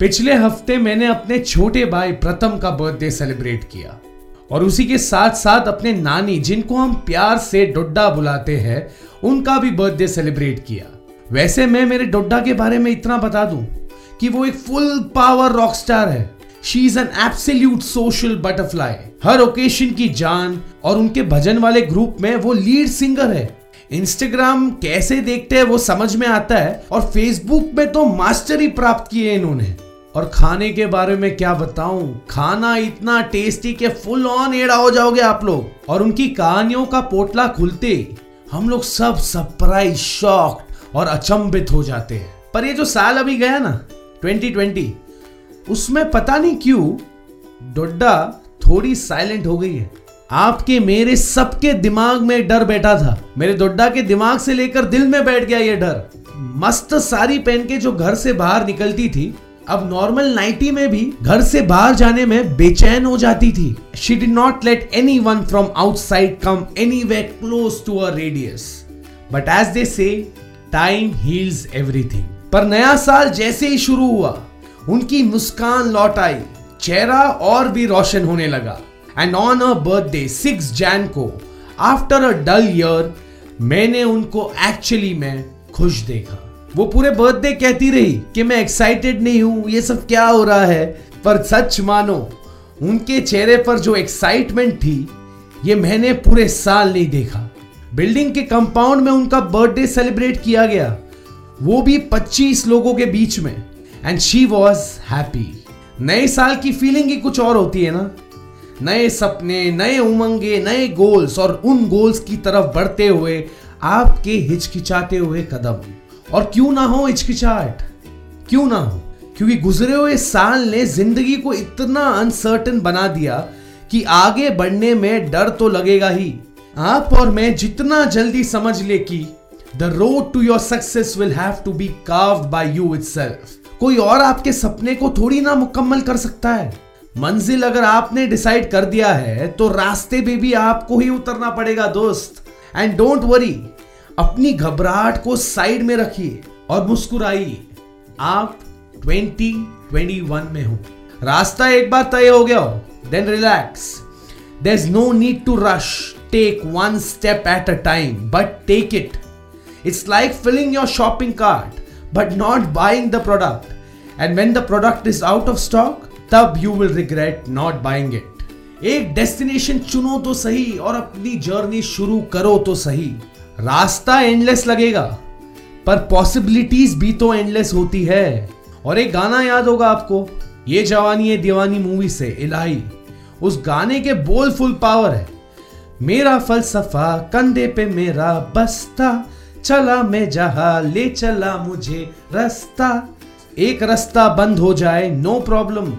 पिछले हफ़्ते मैंने अपने छोटे भाई प्रथम का बर्थडे सेलिब्रेट किया। और उसी के साथ साथ अपने नानी, जिनको हम प्यार से डोड्डा बुलाते हैं, उनका भी बर्थडे सेलिब्रेट किया। वैसे मैं मेरे डोड्डा के बारे में इतना बता दूँ कि वो एक फुल पावर रॉक स्टार है। She is an absolute social butterfly her occasion की जान और उनके भजन वाले ग्रुप में वो लीड सिंगर है। इंस्टाग्राम कैसे देखते हैं वो समझ में आता है और फेसबुक में तो मास्टरी प्राप्त किए इन्होंने। और खाने के बारे में क्या बताऊँ? खाना इतना टेस्टी के फुल ऑन एड़ा हो जाओगे आप लोग। और उनकी कहानियों का पोटला खुलते हम लोग सब सरप्राइज़ शॉक और अचंभित हो जाते हैं। पर ये जो साल अभी गया ना 2020 उसमें पता नहीं क्यों डोड्डा थोड़ी साइलेंट हो गई है। आपके, मेरे, सबके दिमाग में डर बैठा था। मेरे डोड्डा के दिमाग से लेकर दिल में बैठ गया ये डर। मस्त साड़ी पहन के जो घर से बाहर निकलती थी अब नॉर्मल नाइटी में भी घर से बाहर जाने में बेचैन हो जाती थी। She did not let anyone from outside come any way close to a radius but as they say time heals everything पर नया साल जैसे ही शुरू हुआ, उनकी मुस्कान लौट आई, चेहरा और भी रोशन होने लगा। And on a birthday six Jain को आफ्टर अ डल ईयर मैंने उनको एक्चुअली में खुश देखा। वो पूरे बर्थडे कहती रही कि मैं एक्साइटेड नहीं हूँ, ये सब क्या हो रहा है? पर सच मानो, उनके चेहरे पर जो एक्साइटमेंट थी, ये मैंने पूरे साल नहीं देखा। बिल्डिंग के कंपाउंड में उनका बर्थडे सेलिब्रेट किया गया। वो भी 25 लोगों के बीच में। एंड शी वॉज़ हैप्पी नए साल की फीलिंग ही कुछ और होती है ना? नए सपने, नए उमंगे, नए गोल्स और उन गोल्स की तरफ़ बढ़ते हुए, आपके हिचकिचाते हुए कदम। और क्यों ना हो हिचकिचाहट? क्यों ना हो? क्योंकि गुजरे हुए साल ने ज़िंदगी को इतना अनसर्टन बना दिया कि आगे बढ़ने में डर तो लगेगा ही। आप और मैं जितना जल्दी समझ ले कि the road to your success will have to be carved by you itself कोई और आपके सपने को थोड़ी ना मुकम्मल कर सकता है। मंजिल अगर आपने डिसाइड कर दिया है तो रास्ते पे भी आपको ही उतरना पड़ेगा, दोस्त। एंड डोंट वरी अपनी घबराहट को साइड में रखिए और मुस्कुराइए। आप 2021 में हो। रास्ता एक बार तय हो गया हो then relax there is no need to rush take one step at a time but take it it's like filling your shopping cart but not buying the product and when the product is out of stock तब you will regret not buying it एक destination चुनो तो सही और अपनी journey शुरू करो तो सही। रास्ता एंडलेस लगेगा, पर पॉसिबिलिटीज भी तो एंडलेस होती है। और एक गाना याद होगा आपको, ये जवानी है दीवानी मूवी से, इलाही। उस गाने के बोल फुल पावर है। मेरा फलसफा, कंधे पे मेरा बस्ता, चला मैं जहा, ले चला मुझे रास्ता। एक रास्ता बंद हो जाए नो प्रॉब्लम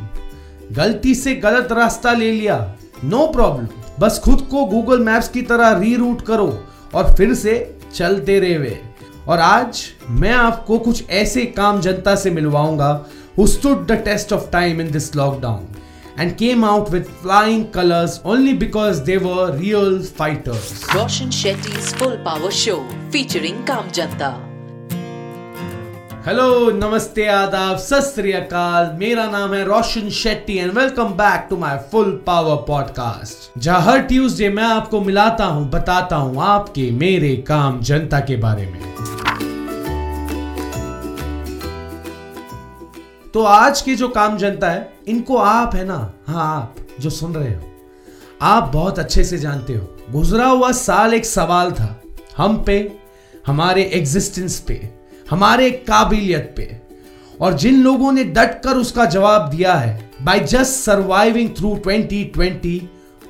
गलती से गलत रास्ता ले लिया नो प्रॉब्लम बस खुद को गूगल मैप्स की तरह रीरूट करो। और फिर से चलते रहे वे और आज मैं आपको कुछ ऐसे काम जनता से मिलवाऊँगा who stood the test of time in this lockdown and came out with flying colours only because they were real fighters Roshan Shetty full power show featuring काम जनता। हेलो नमस्ते, आदाब सत मेरा नाम है Roshan Shetty and welcome back to my full power podcast जहाँ हर ट्यूसडे मैं आपको मिलाता हूँ, बताता हूँ आपके मेरे काम जनता के बारे में। तो आज के जो काम जनता है, इनको आप है ना? हाँ आप जो सुन रहे हो। आप बहुत अच्छे से जानते हो। गुजरा हुआ साल एक सवाल था। हम पे, हमारे एग्जिस्टेंस पे। हमारे काबिलियत पे। और जिन लोगों ने डट कर उसका जवाब दिया है बाई जस्ट सर्वाइविंग थ्रू 2020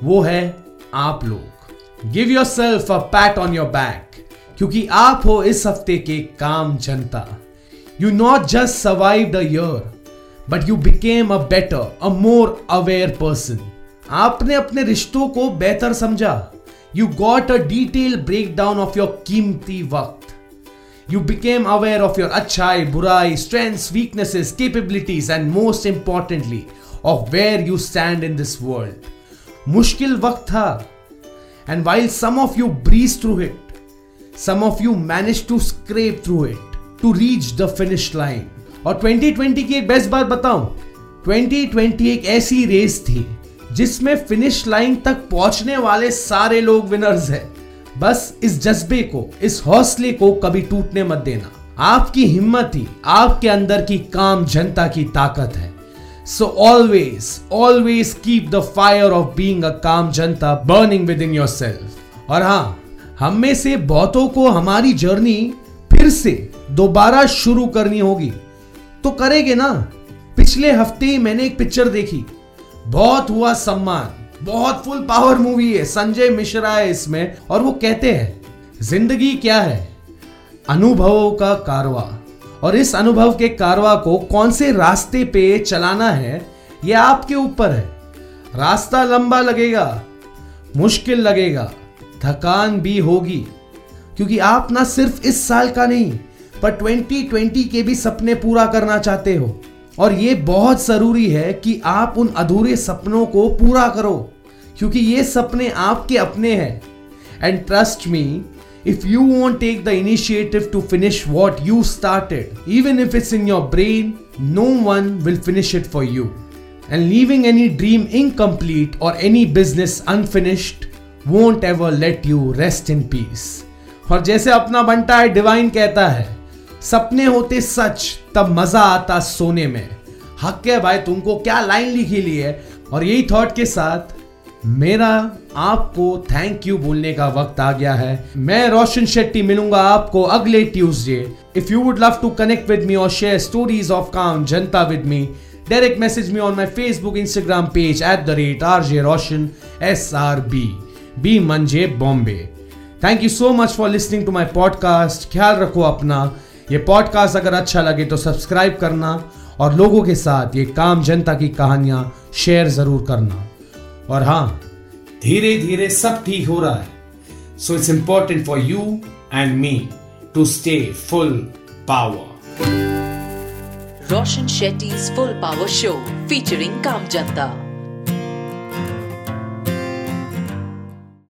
वो है आप लोग। Give yourself a pat on your back क्योंकि आप हो इस हफ़्ते के काम जनता। You not just survive the year but you became a better a more aware person आपने अपने रिश्तों को बेहतर समझा। You got a detail breakdown of your कीमती वक्त। You became aware of your अच्छाई बुराई strength weaknesses capabilities and most importantly of where you stand in this world मुश्किल वक्त था and while some of you breeze through it some of you manage to scrape through it to reach the finish line और 2020 की एक best बात बताऊ। Twenty twenty एक ऐसी रेस थी जिसमें फिनिश लाइन तक पहुँचने वाले सारे लोग विनर्स हैं। बस इस जज्बे को, इस हौसले को कभी टूटने मत देना। आपकी हिम्मत ही आपके अंदर की काम जनता की ताकत है। So always always keep the fire of being a काम जनता burning within yourself और हाँ हम में से बहुतों को हमारी जर्नी फिर से दोबारा शुरू करनी होगी। तो करेंगे ना? पिछले हफ़्ते ही मैंने एक पिक्चर देखी। बहुत हुआ सम्मान। बहुत फुल पावर मूवी है। संजय मिश्रा है इसमें और वो कहते हैं, ज़िंदगी क्या है? अनुभवों का कारवा। और इस अनुभव के कारवा को कौन से रास्ते पे चलाना है, ये आपके ऊपर है। रास्ता लंबा लगेगा, मुश्किल लगेगा, थकान भी होगी। क्योंकि आप ना सिर्फ़ इस साल का नहीं, पर 2020 के भी सपने पूरा करना चाहते हो। और ये बहुत ज़रूरी है कि आप उन अधूरे सपनों को पूरा करो, क्योंकि ये सपने आपके अपने हैं। And trust me if you won't take the initiative to finish what you started even if it's in your brain no one will finish it for you and leaving any dream incomplete और any business unfinished won't ever let you rest in peace और जैसे अपना बनता है divine कहता है सपने होते सच, तब मज़ा आता सोने में। हक है भाई, तुमको क्या लाइन लिखी ली है? और यही थॉट के साथ, मेरा आपको थैंक यू बोलने का वक्त आ गया है। मैं रोशन शेट्टी मिलूँगा आपको अगले Tuesday if you would love to connect with me और शेयर स्टोरीज ऑफ़ काम जनता with me direct message me on my Facebook Instagram page at the rate R J Roshan S R B B मंजे Bombay thank you so much for listening to my podcast ख्याल रखो अपना। ये podcast अगर अच्छा लगे तो subscribe करना और लोगों के साथ ये काम जनता की कहानियाँ शेयर ज़रूर करना। और हाँ धीरे धीरे सब ठीक हो रहा है। So it's important for you and me to stay full power Roshan Shetty's full power show featuring काम Janta.